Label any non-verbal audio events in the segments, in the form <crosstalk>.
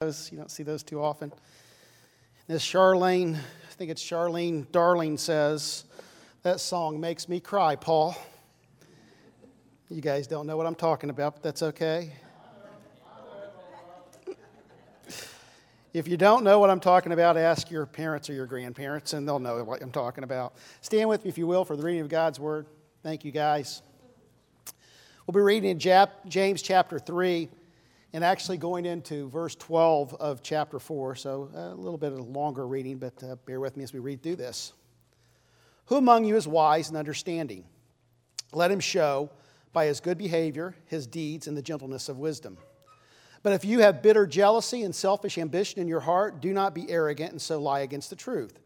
those. You don't see those too often. As Charlene, I think it's Charlene Darling says, that song makes me cry, Paul. You guys don't know what I'm talking about, but that's okay. If you don't know what I'm talking about, ask your parents or your grandparents, and they'll know what I'm talking about. Stand with me, if you will, for the reading of God's Word. Thank you, guys. We'll be reading in James chapter 3 and actually going into verse 12 of chapter 4. So a little bit of a longer reading, but uh, bear with me as we read through this. Who among you is wise and understanding? Let him show by his good behavior, his deeds, and the gentleness of wisdom. But if you have bitter jealousy and selfish ambition in your heart, do not be arrogant and so lie against the truth.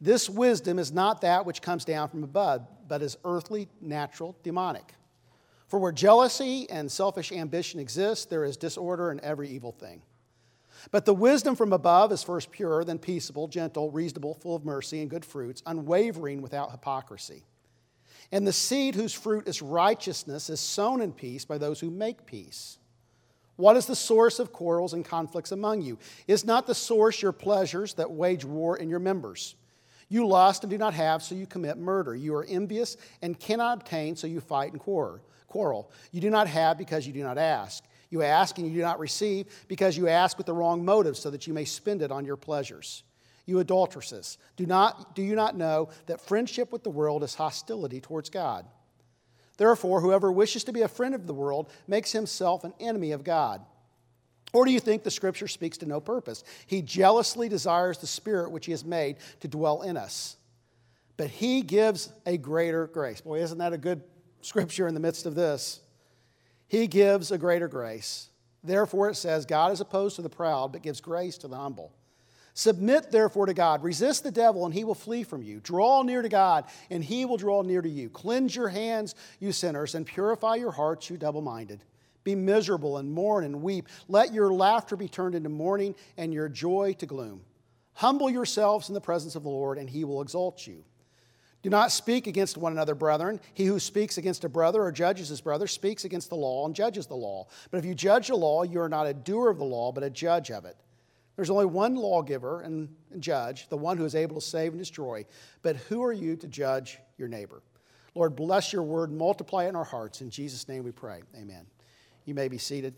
This wisdom is not that which comes down from above, but is earthly, natural, demonic. For where jealousy and selfish ambition exist, there is disorder in every evil thing. But the wisdom from above is first pure, then peaceable, gentle, reasonable, full of mercy and good fruits, unwavering without hypocrisy. And the seed whose fruit is righteousness is sown in peace by those who make peace. What is the source of quarrels and conflicts among you? Is not the source your pleasures that wage war in your members? You lust and do not have, so you commit murder. You are envious and cannot obtain, so you fight and quarrel quarrel. You do not have because you do not ask. You ask and you do not receive because you ask with the wrong motive so that you may spend it on your pleasures. You adulteresses, do, not, do you not know that friendship with the world is hostility towards God? Therefore, whoever wishes to be a friend of the world makes himself an enemy of God. Or do you think the scripture speaks to no purpose? He jealously desires the spirit which he has made to dwell in us. But he gives a greater grace. Boy, isn't that a good scripture in the midst of this. He gives a greater grace. Therefore, it says, God is opposed to the proud, but gives grace to the humble. Submit therefore to God. Resist the devil, and he will flee from you. Draw near to God, and he will draw near to you. Cleanse your hands, you sinners, and purify your hearts, you double minded. Be miserable and mourn and weep. Let your laughter be turned into mourning, and your joy to gloom. Humble yourselves in the presence of the Lord, and he will exalt you. Do not speak against one another, brethren. He who speaks against a brother or judges his brother speaks against the law and judges the law. But if you judge the law, you are not a doer of the law, but a judge of it. There's only one lawgiver and judge, the one who is able to save and destroy. But who are you to judge your neighbor? Lord, bless your word, multiply it in our hearts. In Jesus' name we pray. Amen. You may be seated.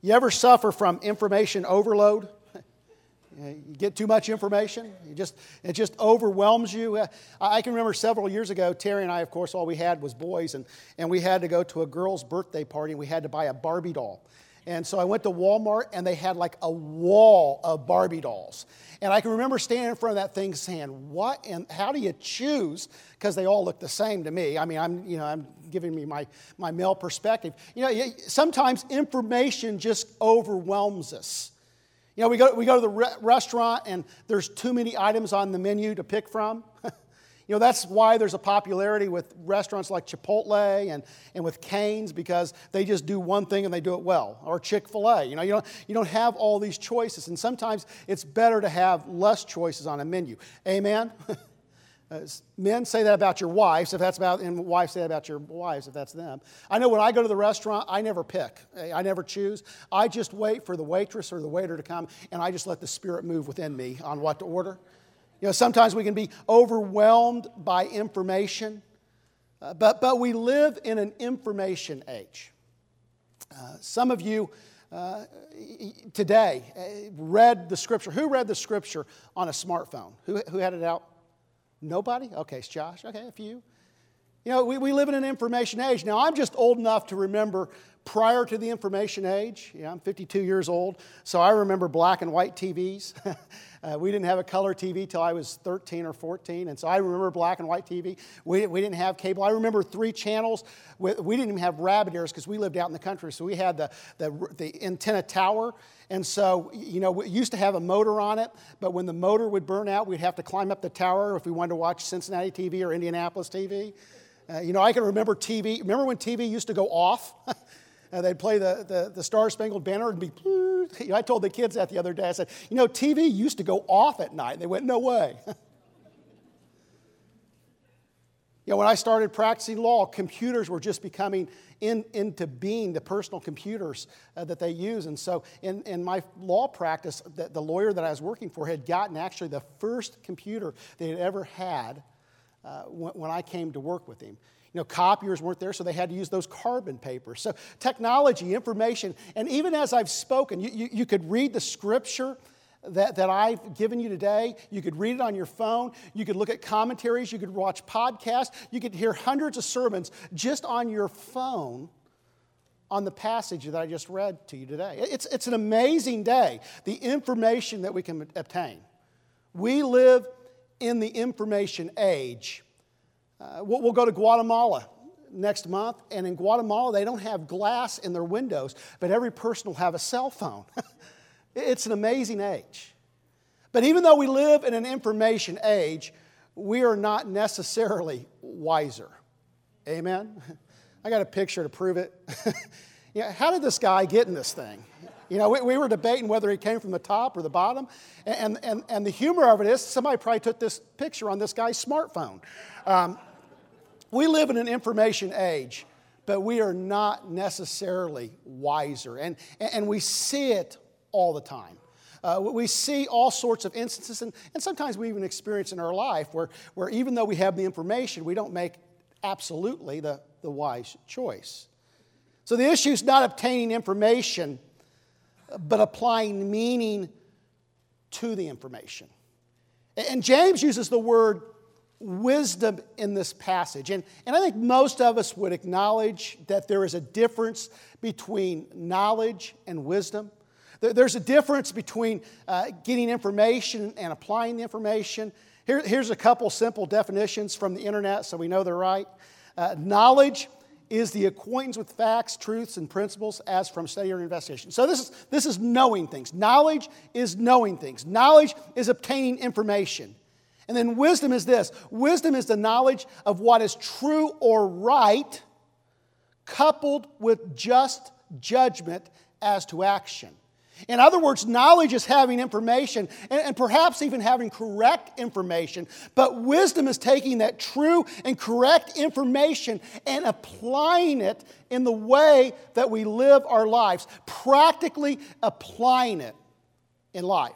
You ever suffer from information overload? You get too much information, you just, it just overwhelms you. Uh, I can remember several years ago, Terry and I, of course, all we had was boys, and, and we had to go to a girl's birthday party, and we had to buy a Barbie doll. And so I went to Walmart, and they had like a wall of Barbie dolls. And I can remember standing in front of that thing saying, What and how do you choose? Because they all look the same to me. I mean, I'm, you know, I'm giving me my, my male perspective. You know, sometimes information just overwhelms us. You know, we go, we go to the re- restaurant and there's too many items on the menu to pick from. <laughs> you know, that's why there's a popularity with restaurants like Chipotle and, and with Cane's because they just do one thing and they do it well. Or Chick fil A. You know, you don't, you don't have all these choices. And sometimes it's better to have less choices on a menu. Amen? <laughs> Uh, men say that about your wives, if that's about, and wives say that about your wives, if that's them. I know when I go to the restaurant, I never pick. I never choose. I just wait for the waitress or the waiter to come, and I just let the Spirit move within me on what to order. You know, sometimes we can be overwhelmed by information, uh, but, but we live in an information age. Uh, some of you uh, today uh, read the scripture. Who read the scripture on a smartphone? Who, who had it out? Nobody? Okay, it's Josh. Okay, a few. You know, we, we live in an information age. Now, I'm just old enough to remember prior to the information age. Yeah, I'm 52 years old, so I remember black and white TVs. <laughs> uh, we didn't have a color TV till I was 13 or 14, and so I remember black and white TV. We, we didn't have cable. I remember three channels. We, we didn't even have rabbit ears because we lived out in the country, so we had the, the, the antenna tower. And so, you know, we used to have a motor on it, but when the motor would burn out, we'd have to climb up the tower if we wanted to watch Cincinnati TV or Indianapolis TV. Uh, you know, I can remember TV. Remember when TV used to go off? and <laughs> they'd play the, the, the Star Spangled Banner and be, <laughs> you know, I told the kids that the other day. I said, you know, TV used to go off at night. And they went, no way. <laughs> You know, when I started practicing law, computers were just becoming in, into being the personal computers uh, that they use. And so, in, in my law practice, the, the, lawyer that I was working for had gotten actually the first computer they had ever had uh, when, when I came to work with him. You know, copiers weren't there, so they had to use those carbon papers. So, technology, information, and even as I've spoken, you, you, you could read the scripture that, that I've given you today. You could read it on your phone. You could look at commentaries. You could watch podcasts. You could hear hundreds of sermons just on your phone on the passage that I just read to you today. It's, it's an amazing day, the information that we can obtain. We live in the information age. Uh, we'll, we'll go to Guatemala next month, and in Guatemala, they don't have glass in their windows, but every person will have a cell phone. <laughs> It's an amazing age. But even though we live in an information age, we are not necessarily wiser. Amen? <laughs> I got a picture to prove it. <laughs> yeah, how did this guy get in this thing? You know, we, we, were debating whether he came from the top or the bottom. And, and, and the humor of it is somebody probably took this picture on this guy's smartphone. Um, we live in an information age, but we are not necessarily wiser. And, and we see it all the time. Uh, we see all sorts of instances, and, and sometimes we even experience in our life where, where even though we have the information, we don't make absolutely the, the wise choice. So the issue is not obtaining information, but applying meaning to the information. And James uses the word wisdom in this passage. And, and I think most of us would acknowledge that there is a difference between knowledge and wisdom. There's a difference between uh, getting information and applying the information. Here, here's a couple simple definitions from the internet so we know they're right. Uh, knowledge is the acquaintance with facts, truths, and principles as from study or investigation. So this is, this is knowing things. Knowledge is knowing things. Knowledge is obtaining information. And then wisdom is this wisdom is the knowledge of what is true or right, coupled with just judgment as to action. In other words, knowledge is having information and, and, perhaps even having correct information, but wisdom is taking that true and correct information and applying it in the way that we live our lives, practically applying it in life.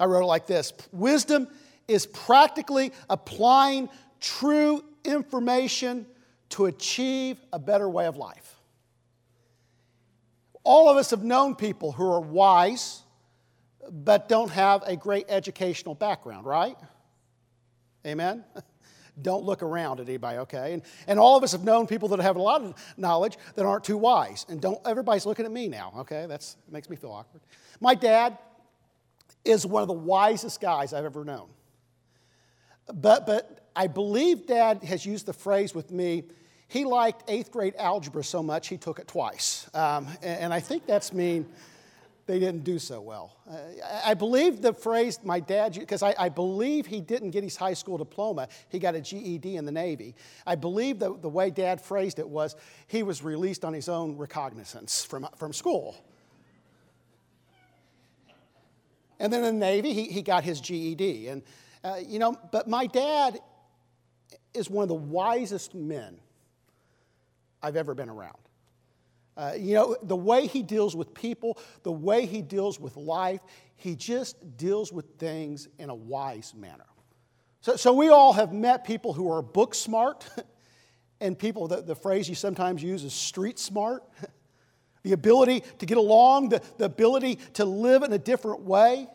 I wrote it like this Wisdom is practically applying true information to achieve a better way of life. All of us have known people who are wise but don't have a great educational background, right? Amen? <laughs> Don't look around at anybody, okay? And, and all of us have known people that have a lot of knowledge that aren't too wise. And don't everybody's looking at me now, okay? That makes me feel awkward. My dad is one of the wisest guys I've ever known. But, but I believe dad has used the phrase with me he liked eighth grade algebra so much he took it twice. Um, and, and, I think that's mean they didn't do so well. Uh, I, believe the phrase my dad, because I, I, believe he didn't get his high school diploma, he got a GED in the Navy. I believe the, the way dad phrased it was he was released on his own recognizance from, from school. And then in the Navy, he, he got his GED. And, uh, you know, but my dad is one of the wisest men I've ever been around. Uh, you know, the way he deals with people, the way he deals with life, he just deals with things in a wise manner. So, so we all have met people who are book smart, <laughs> and people, the, the phrase you sometimes use is street smart. <laughs> the ability to get along, the, the ability to live in a different way.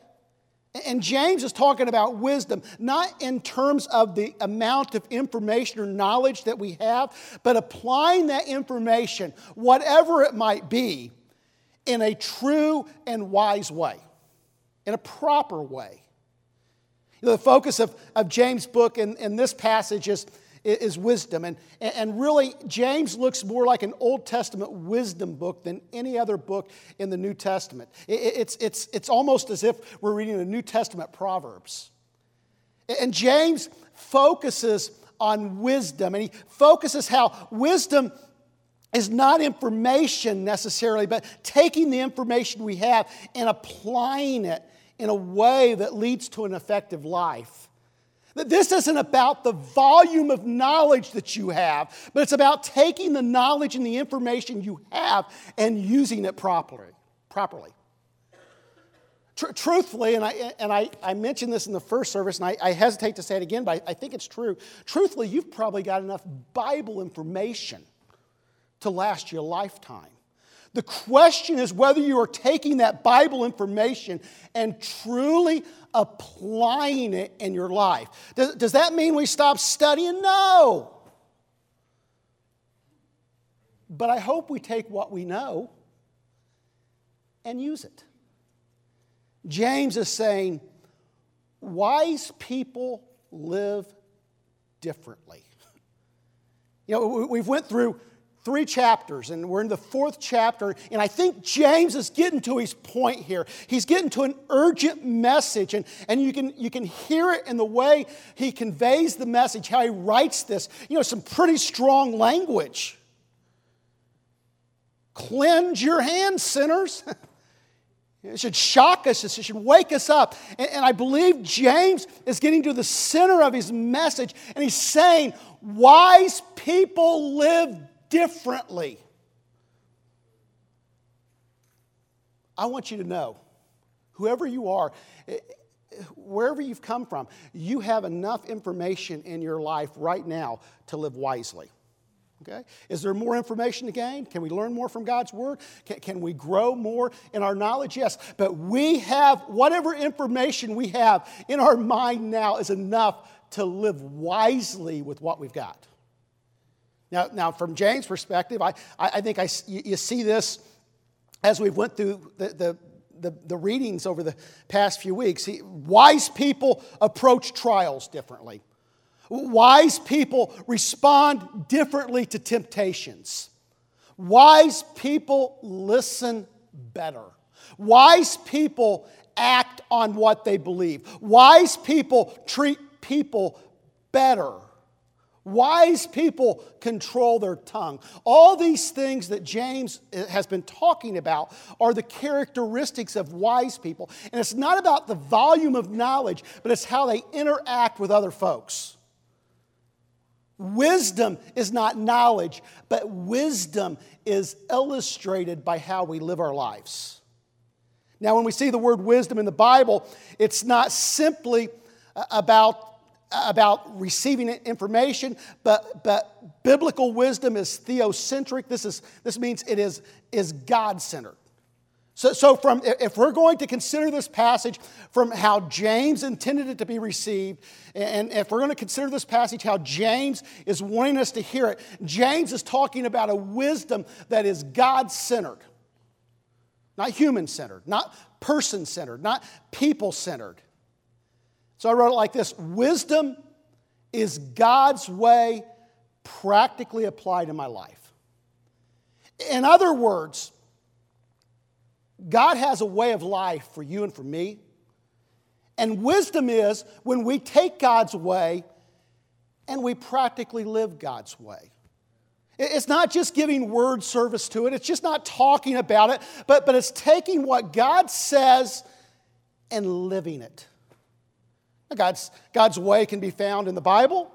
And James is talking about wisdom, not in terms of the amount of information or knowledge that we have, but applying that information, whatever it might be, in a true and wise way, in a proper way. You know, the focus of, of James' book in, in this passage is is wisdom. And, and really, James looks more like an Old Testament wisdom book than any other book in the New Testament. It's, it's, it's almost as if we're reading the New Testament Proverbs. And James focuses on wisdom, and he focuses how wisdom is not information necessarily, but taking the information we have and applying it in a way that leads to an effective life. That this isn't about the volume of knowledge that you have, but it's about taking the knowledge and the information you have and using it properly. properly. Tr- truthfully, and, I, and I, I mentioned this in the first service, and I, I hesitate to say it again, but I, I think it's true. Truthfully, you've probably got enough Bible information to last you a lifetime. The question is whether you are taking that Bible information and truly applying it in your life. Does, does that mean we stop studying? No. But I hope we take what we know and use it. James is saying, wise people live differently. <laughs> You know, we've went through three chapters, and we're in the fourth chapter. And I think James is getting to his point here. He's getting to an urgent message, and, and you, can, you can hear it in the way he conveys the message, how he writes this. You know, some pretty strong language. Cleanse your hands, sinners. <laughs> It should shock us. It should wake us up. And, and, I believe James is getting to the center of his message, and he's saying, Wise people live differently. I want you to know, whoever you are, eh, wherever you've come from, you have enough information in your life right now to live wisely. Okay? Is there more information to gain? Can we learn more from God's Word? Can, can, we grow more in our knowledge? Yes. But we have, whatever information we have in our mind now is enough to live wisely with what we've got. Now, now from James' perspective, I, I think I, you see this as we've went through the, the, the, the readings over the past few weeks. He, wise people approach trials differently. Wise people respond differently to temptations. Wise people listen better. Wise people act on what they believe. Wise people treat people better. Wise people control their tongue. All these things that James eh, has been talking about are the characteristics of wise people. And it's not about the volume of knowledge, but it's how they interact with other folks. Wisdom is not knowledge, but wisdom is illustrated by how we live our lives. Now, when we see the word wisdom in the Bible, it's not simply uh, about about receiving information, but, but biblical wisdom is theocentric. This, is, this means it is, is God centered. So, so from, if we're going to consider this passage from how James intended it to be received, and if we're going to consider this passage how James is wanting us to hear it, James is talking about a wisdom that is God centered, not human centered, not person centered, not people centered. So I wrote it like this Wisdom is God's way practically applied in my life. In other words, God has a way of life for you and for me. And wisdom is when we take God's way and we practically live God's way. It's not just giving word service to it, it's just not talking about it, but, but it's taking what God says and living it. God's, God's way can be found in the Bible.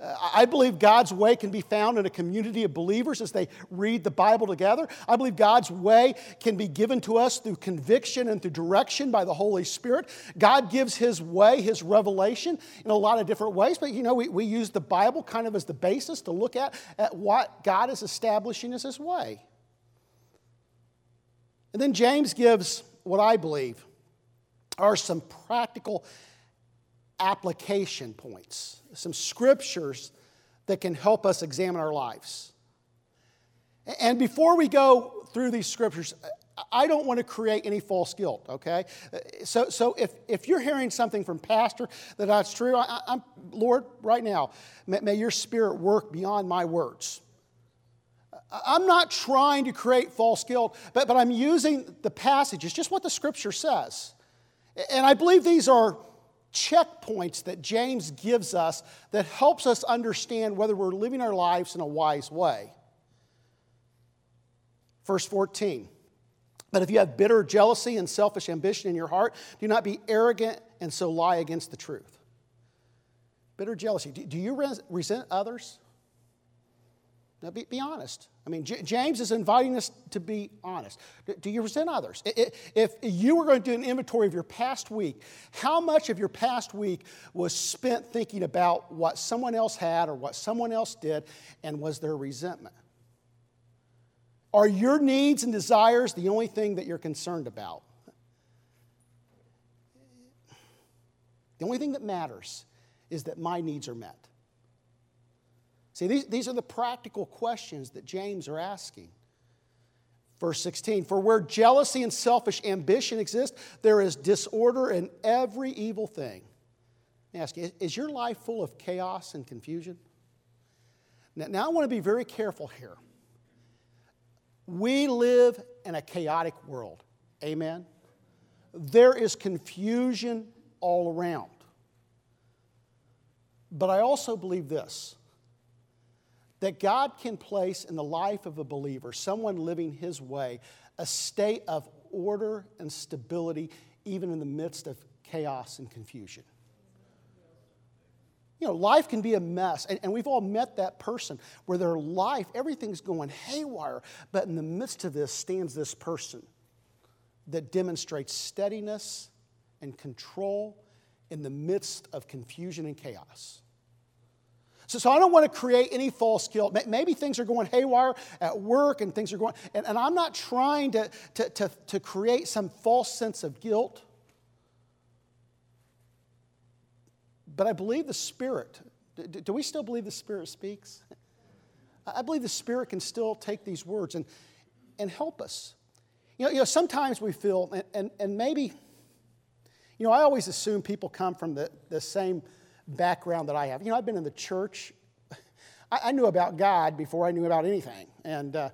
Uh, I believe God's way can be found in a community of believers as they read the Bible together. I believe God's way can be given to us through conviction and through direction by the Holy Spirit. God gives His way, His revelation, in a lot of different ways. But you know, we, we use the Bible kind of as the basis to look at, at what God is establishing as His way. And then James gives what I believe are some practical application points, some scriptures that can help us examine our lives. And before we go through these scriptures, I don't want to create any false guilt, okay? So, so if, if you're hearing something from Pastor that that's true, I, am Lord, right now, may, may your spirit work beyond my words. I'm not trying to create false guilt, but, but I'm using the passage. It's just what the scripture says. And I believe these are checkpoints that James gives us that helps us understand whether we're living our lives in a wise way. Verse 14. But if you have bitter jealousy and selfish ambition in your heart, do not be arrogant and so lie against the truth. Bitter jealousy. Do, you resent others? Now, be, be honest. I mean, J- James is inviting us to be honest. Do, do you resent others? If you were going to do an inventory of your past week, how much of your past week was spent thinking about what someone else had or what someone else did, and was there resentment? Are your needs and desires the only thing that you're concerned about? The only thing that matters is that my needs are met. See, these, these are the practical questions that James are asking. Verse 16 For where jealousy and selfish ambition exist, there is disorder in every evil thing. Let me ask you, is your life full of chaos and confusion? Now, now I want to be very careful here. We live in a chaotic world. Amen? There is confusion all around. But I also believe this that God can place in the life of a believer, someone living His way, a state of order and stability, even in the midst of chaos and confusion. You know, life can be a mess, and, and, we've all met that person where their life, everything's going haywire, but in the midst of this stands this person that demonstrates steadiness and control in the midst of confusion and chaos. So, so I don't want to create any false guilt. Maybe things are going haywire at work and things are going, and, and I'm not trying to, to, to, to create some false sense of guilt. But I believe the Spirit. Do, do we still believe the Spirit speaks? I believe the Spirit can still take these words and, and help us. You know, you know, sometimes we feel, and, and, and maybe, you know, I always assume people come from the, the same background that I have. You know, I've been in the church. <laughs> I, I knew about God before I knew about anything. And, uh,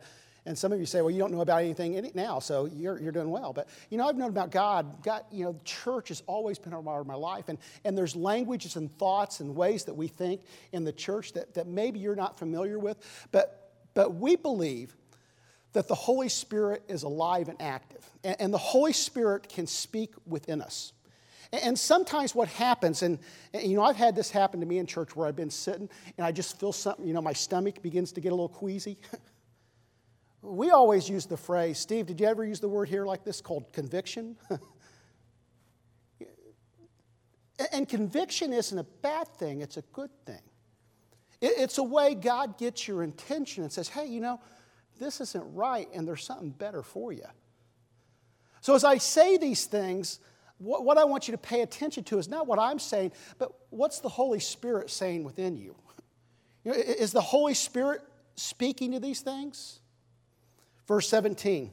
and some of you say, well, you don't know about anything now, so you're, you're doing well. But, you know, I've known about God. God, you know, church has always been a part of my life. And, and there's languages and thoughts and ways that we think in the church that, that maybe you're not familiar with. But, but we believe that the Holy Spirit is alive and active. And, and the Holy Spirit can speak within us. And sometimes what happens, and, you know, I've had this happen to me in church where I've been sitting and I just feel something, you know, my stomach begins to get a little queasy. <laughs> we always use the phrase, Steve, did you ever use the word here like this called conviction? <laughs> and conviction isn't a bad thing, it's a good thing. It's a way God gets your intention and says, hey, you know, this isn't right and there's something better for you. So as I say these things, what, what I want you to pay attention to is not what I'm saying, but what's the Holy Spirit saying within you? <laughs> you know, is the Holy Spirit speaking to these things? Verse 17.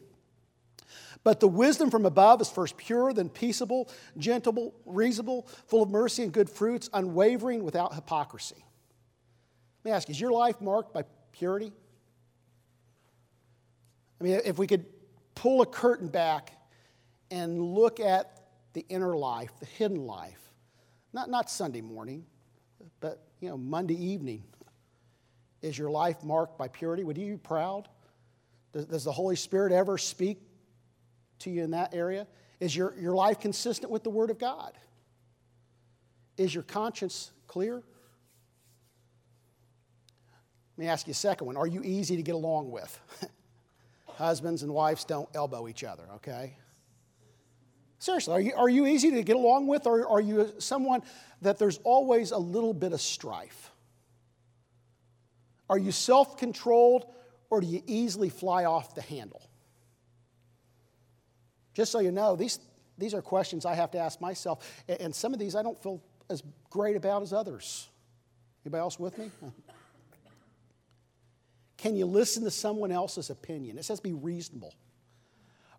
But the wisdom from above is first pure, then peaceable, gentle, reasonable, full of mercy and good fruits, unwavering, without hypocrisy. Let me ask you, is your life marked by purity? I mean, if we could pull a curtain back and look at the inner life, the hidden life. Not, not Sunday morning, but you know, Monday evening. Is your life marked by purity? Would you be proud? Does, does the Holy Spirit ever speak to you in that area? Is your, your life consistent with the Word of God? Is your conscience clear? Let me ask you a second one. Are you easy to get along with? <laughs> Husbands and wives don't elbow each other, okay? Seriously, are you, are you easy to get along with, or are you someone that there's always a little bit of strife? Are you self controlled, or do you easily fly off the handle? Just so you know, these, these are questions I have to ask myself, and some of these I don't feel as great about as others. Anybody else with me? <laughs> Can you listen to someone else's opinion? It says be reasonable.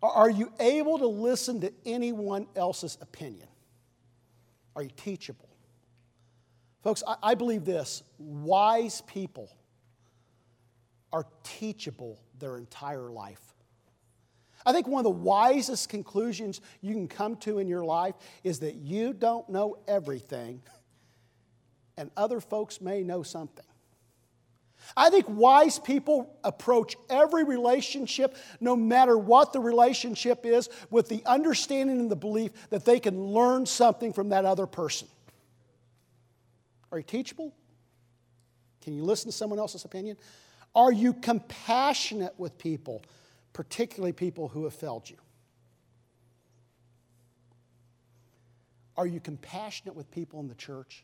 Are you able to listen to anyone else's opinion? Are you teachable? Folks, I, believe this wise people are teachable their entire life. I think one of the wisest conclusions you can come to in your life is that you don't know everything, and other folks may know something. I think wise people approach every relationship, no matter what the relationship is, with the understanding and the belief that they can learn something from that other person. Are you teachable? Can you listen to someone else's opinion? Are you compassionate with people, particularly people who have failed you? Are you compassionate with people in the church?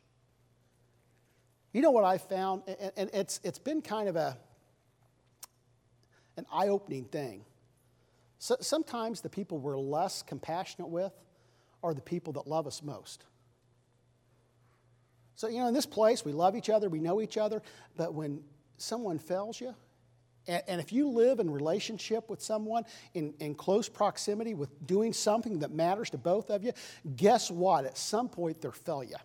You know what I found? And it's, it's been kind of a, an eye opening thing. So, sometimes the people we're less compassionate with are the people that love us most. So, you know, in this place, we love each other, we know each other, but when someone fails you, and, and if you live in relationship with someone in, in close proximity with doing something that matters to both of you, guess what? At some point, they'll fail you.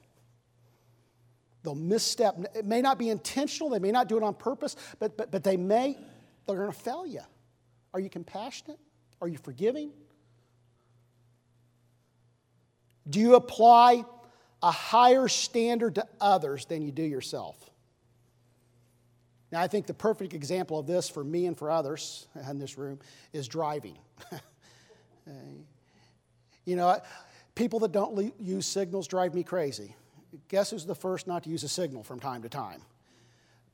They'll misstep. It may not be intentional, they may not do it on purpose, but, but, but they may, they're going to fail you. Are you compassionate? Are you forgiving? Do you apply a higher standard to others than you do yourself. Now, I think the perfect example of this for me and for others in this room is driving. <laughs> you know, people that don't use signals drive me crazy. Guess who's the first not to use a signal from time to time?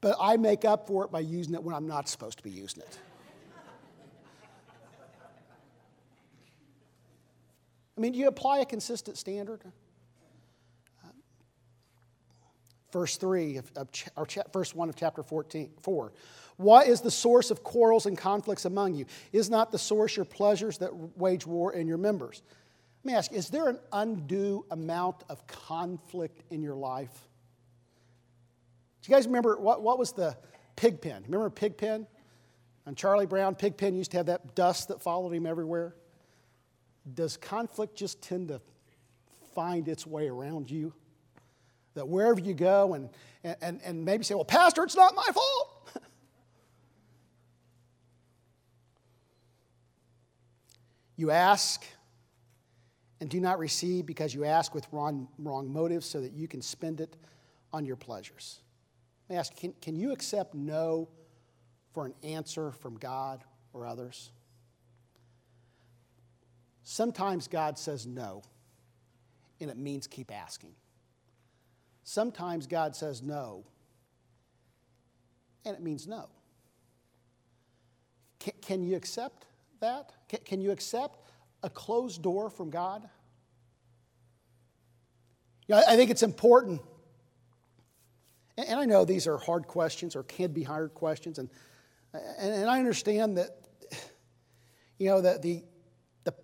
But I make up for it by using it when I'm not supposed to be using it. I mean, do you apply a consistent standard? verse 3 of, of or cha- verse 1 of chapter 14, 4. What is the source of quarrels and conflicts among you? Is not the source your pleasures that wage war in your members? Let me ask is there an undue amount of conflict in your life? Do you guys remember what, what was the pig pen? Remember pig pen? On Charlie Brown, pig pen used to have that dust that followed him everywhere. Does conflict just tend to find its way around you? That wherever you go and, and, and maybe say, well, Pastor, it's not my fault. <laughs> you ask and do not receive because you ask with wrong, wrong motives so that you can spend it on your pleasures. Let me ask can, can you accept no for an answer from God or others? Sometimes God says no, and it means keep asking. Sometimes God says no, and it means no. Can, can you accept that? Can, can you accept a closed door from God? You know, I think it's important, and, I know these are hard questions or can be hard questions, and, and, I understand that, you know, that the, the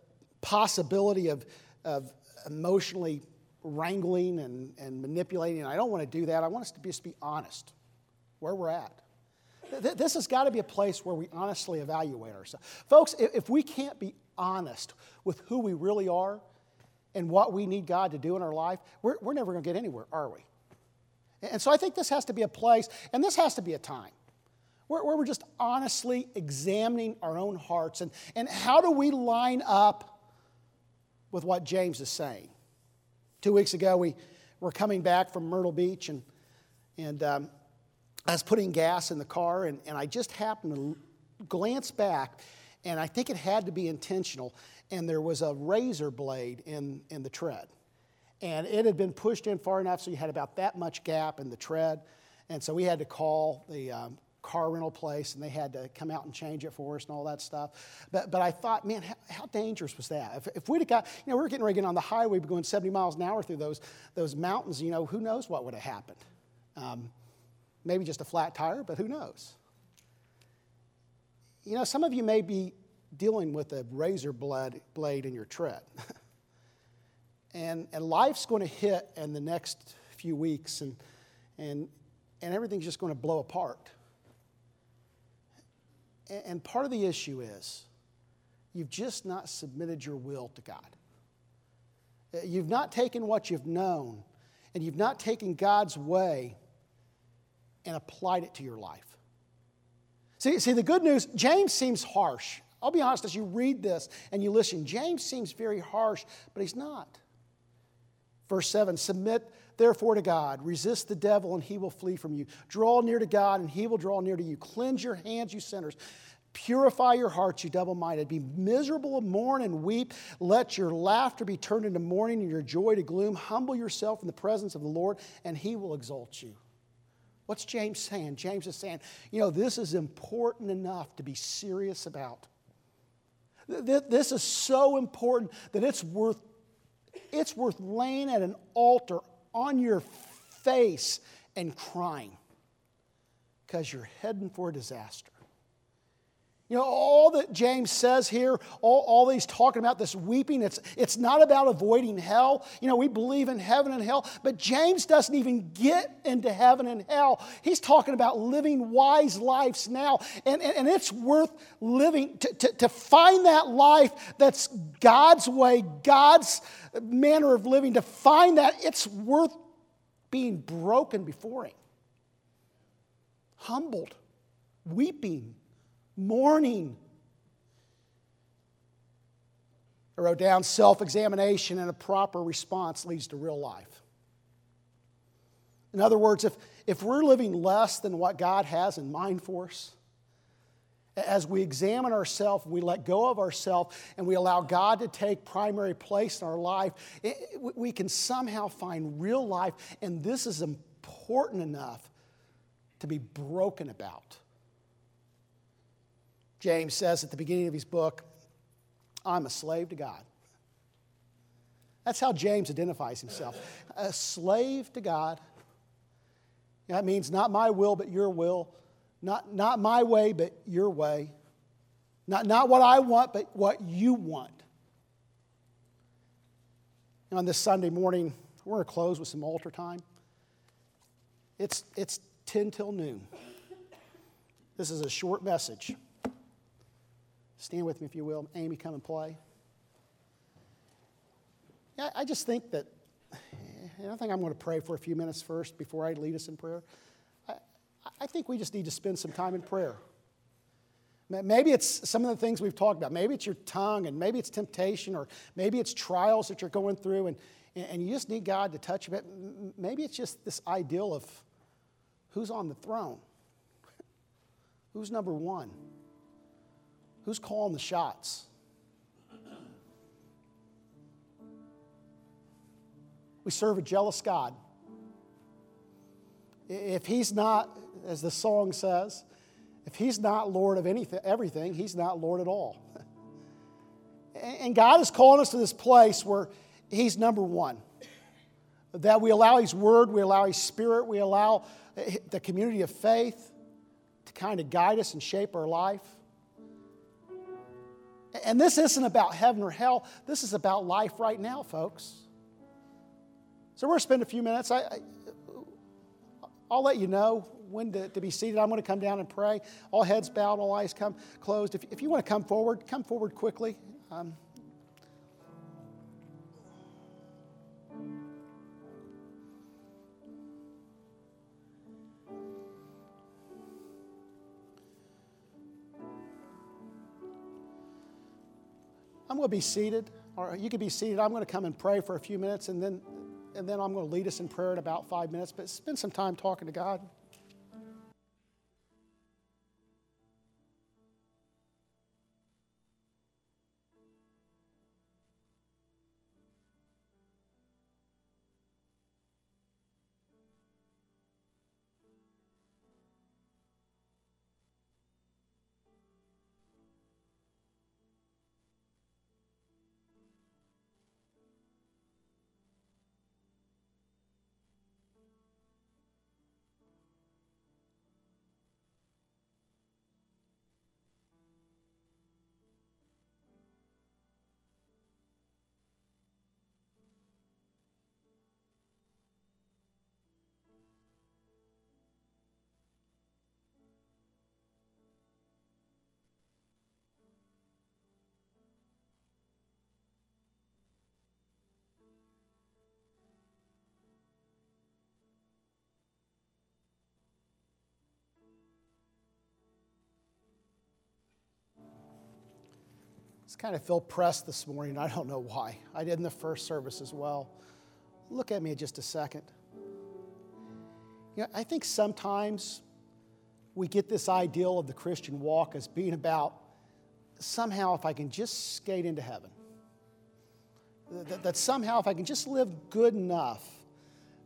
possibility of, of emotionally wrangling and, and manipulating. I don't want to do that. I want us to just be honest where we're at. This has got to be a place where we honestly evaluate ourselves. Folks, if we can't be honest with who we really are and what we need God to do in our life, we're, we're never going to get anywhere, are we? And so I think this has to be a place, and this has to be a time where, where we're just honestly examining our own hearts and, and how do we line up with what James is saying. Two weeks ago, we were coming back from Myrtle Beach, and, and um, I was putting gas in the car, and, and I just happened to glance back, and I think it had to be intentional, and there was a razor blade in, in the tread. And it had been pushed in far enough so you had about that much gap in the tread. And so we had to call the um, car rental place and they had to come out and change it for us and all that stuff. But, but I thought, man, how, how dangerous was that? If, if we'd have got, you know, we were getting ready to get on the highway, going 70 miles an hour through those, those mountains, you know, who knows what would have happened? Um, maybe just a flat tire, but who knows? You know, some of you may be dealing with a razor blade, blade in your tread. <laughs> and, and life's going to hit in the next few weeks, and, and, and everything's just going to blow apart. And part of the issue is you've just not submitted your will to God. Uh, you've not taken what you've known and you've not taken God's way and applied it to your life. See, see, the good news, James seems harsh. I'll be honest, as you read this and you listen, James seems very harsh, but he's not. Verse 7 Submit therefore to God, resist the devil, and he will flee from you. Draw near to God, and he will draw near to you. Cleanse your hands, you sinners. Purify your hearts, you double minded. Be miserable and mourn and weep. Let your laughter be turned into mourning and your joy to gloom. Humble yourself in the presence of the Lord, and he will exalt you. What's James saying? James is saying, you know, this is important enough to be serious about. This is so important that it's worth, it's worth laying at an altar on your face and crying because you're heading for disaster. You know, all that James says here, all, all he's talking about, this weeping, it's, it's not about avoiding hell. You know, we believe in heaven and hell, but James doesn't even get into heaven and hell. He's talking about living wise lives now. And, and, and it's worth living, to, to, to find that life that's God's way, God's manner of living, to find that, it's worth being broken before Him, humbled, weeping mourning. I wrote down self examination and a proper response leads to real life. In other words, if, if we're living less than what God has in mind for us, as we examine ourselves, we let go of ourselves, and we allow God to take primary place in our life, it, we can somehow find real life, and this is important enough to be broken about. James says at the beginning of his book, I'm a slave to God. That's how James identifies himself a slave to God. That means not my will, but your will. Not, not my way, but your way. Not, not what I want, but what you want. And on this Sunday morning, we're going to close with some altar time. It's, it's 10 till noon. This is a short message. Stand with me if you will. Amy, come and play. Yeah, I just think that, I think I'm going to pray for a few minutes first before I lead us in prayer. I, I think we just need to spend some time in prayer. Maybe it's some of the things we've talked about. Maybe it's your tongue, and maybe it's temptation, or maybe it's trials that you're going through, and, and you just need God to touch you. Maybe it's just this ideal of who's on the throne, who's number one. Who's calling the shots? We serve a jealous God. If He's not, as the song says, if He's not Lord of anything, everything, He's not Lord at all. And God is calling us to this place where He's number one. That we allow His Word, we allow His Spirit, we allow eh, the community of faith to kind of guide us and shape our life. And this isn't about heaven or hell, this is about life right now, folks. So we're going to spend a few minutes. I, I, will let you know when to, to, be seated. I'm going to come down and pray. All heads bowed, all eyes come closed. If, if you want to come forward, come forward quickly. Um, I'm going to be seated, or you can be seated. I'm going to come and pray for a few minutes, and then, and then I'm going to lead us in prayer in about five minutes. But spend some time talking to God. Just kind of feel pressed this morning. I don't know why. I did in the first service as well. Look at me just a second. You know, I think sometimes we get this ideal of the Christian walk as being about somehow if I can just skate into heaven, that, that somehow if I can just live good enough,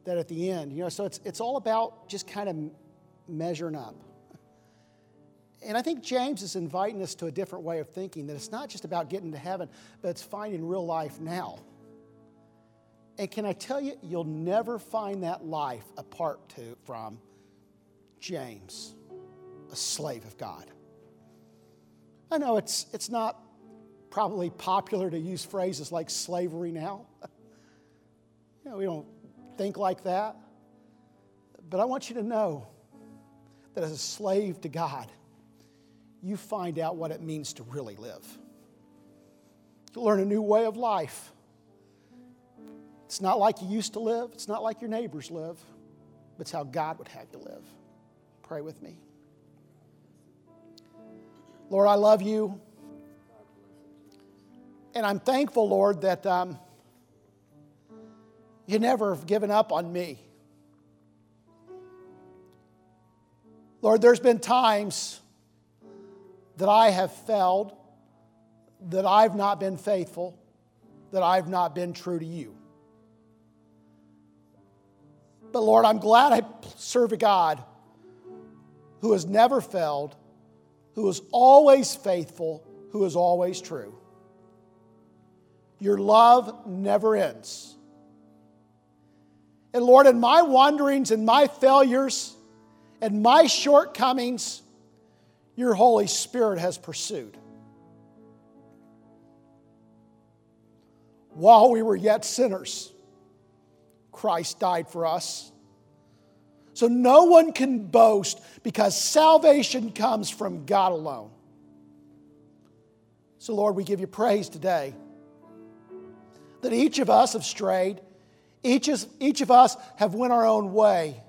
that at the end, you know, so it's, it's all about just kind of measuring up. And I think James is inviting us to a different way of thinking that it's not just about getting to heaven, but it's finding real life now. And can I tell you, you'll never find that life apart to, from James, a slave of God. I know it's, it's not probably popular to use phrases like slavery now. <laughs> you know, we don't think like that. But I want you to know that as a slave to God, you find out what it means to really live. You learn a new way of life. It's not like you used to live, it's not like your neighbors live, but it's how God would have you live. Pray with me. Lord, I love you. And I'm thankful, Lord, that um, you never have given up on me. Lord, there's been times that I have failed, that I've not been faithful, that I've not been true to you. But Lord, I'm glad I serve a God who has never failed, who is always faithful, who is always true. Your love never ends. And Lord, in my wanderings and my failures and my shortcomings, your Holy Spirit has pursued. While we were yet sinners, Christ died for us. So no one can boast because salvation comes from God alone. So, Lord, we give you praise today that each of us have strayed, each, each of us have went our own way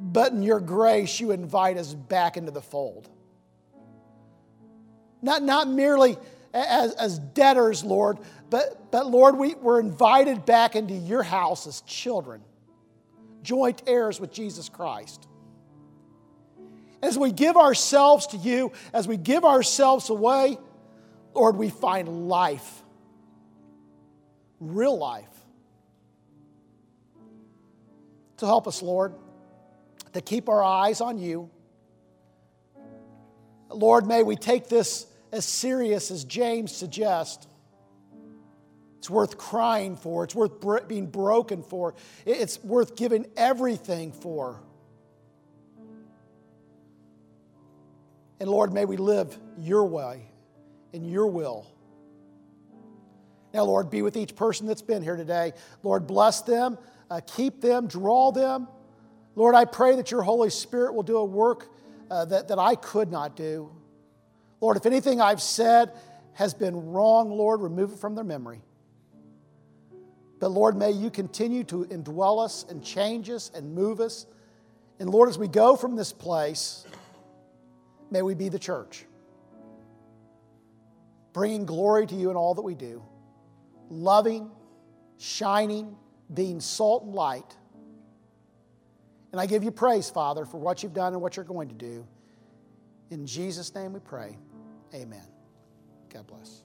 but in your grace, you invite us back into the fold. Not, not merely as, as debtors, Lord, but, but Lord, we, we're invited back into your house as children, joint heirs with Jesus Christ. As we give ourselves to you, as we give ourselves away, Lord, we find life, real life. So help us, Lord to keep our eyes on you. Lord, may we take this as serious as James suggests. It's worth crying for, it's worth being broken for, it's worth giving everything for. And Lord, may we live your way in your will. Now, Lord, be with each person that's been here today. Lord, bless them, uh, keep them, draw them. Lord, I pray that your Holy Spirit will do a work uh, that, that I could not do. Lord, if anything I've said has been wrong, Lord, remove it from their memory. But Lord, may you continue to indwell us and change us and move us. And Lord, as we go from this place, may we be the church, bringing glory to you in all that we do, loving, shining, being salt and light and I give you praise, Father, for what you've done and what you're going to do. In Jesus' name we pray. Amen. God bless.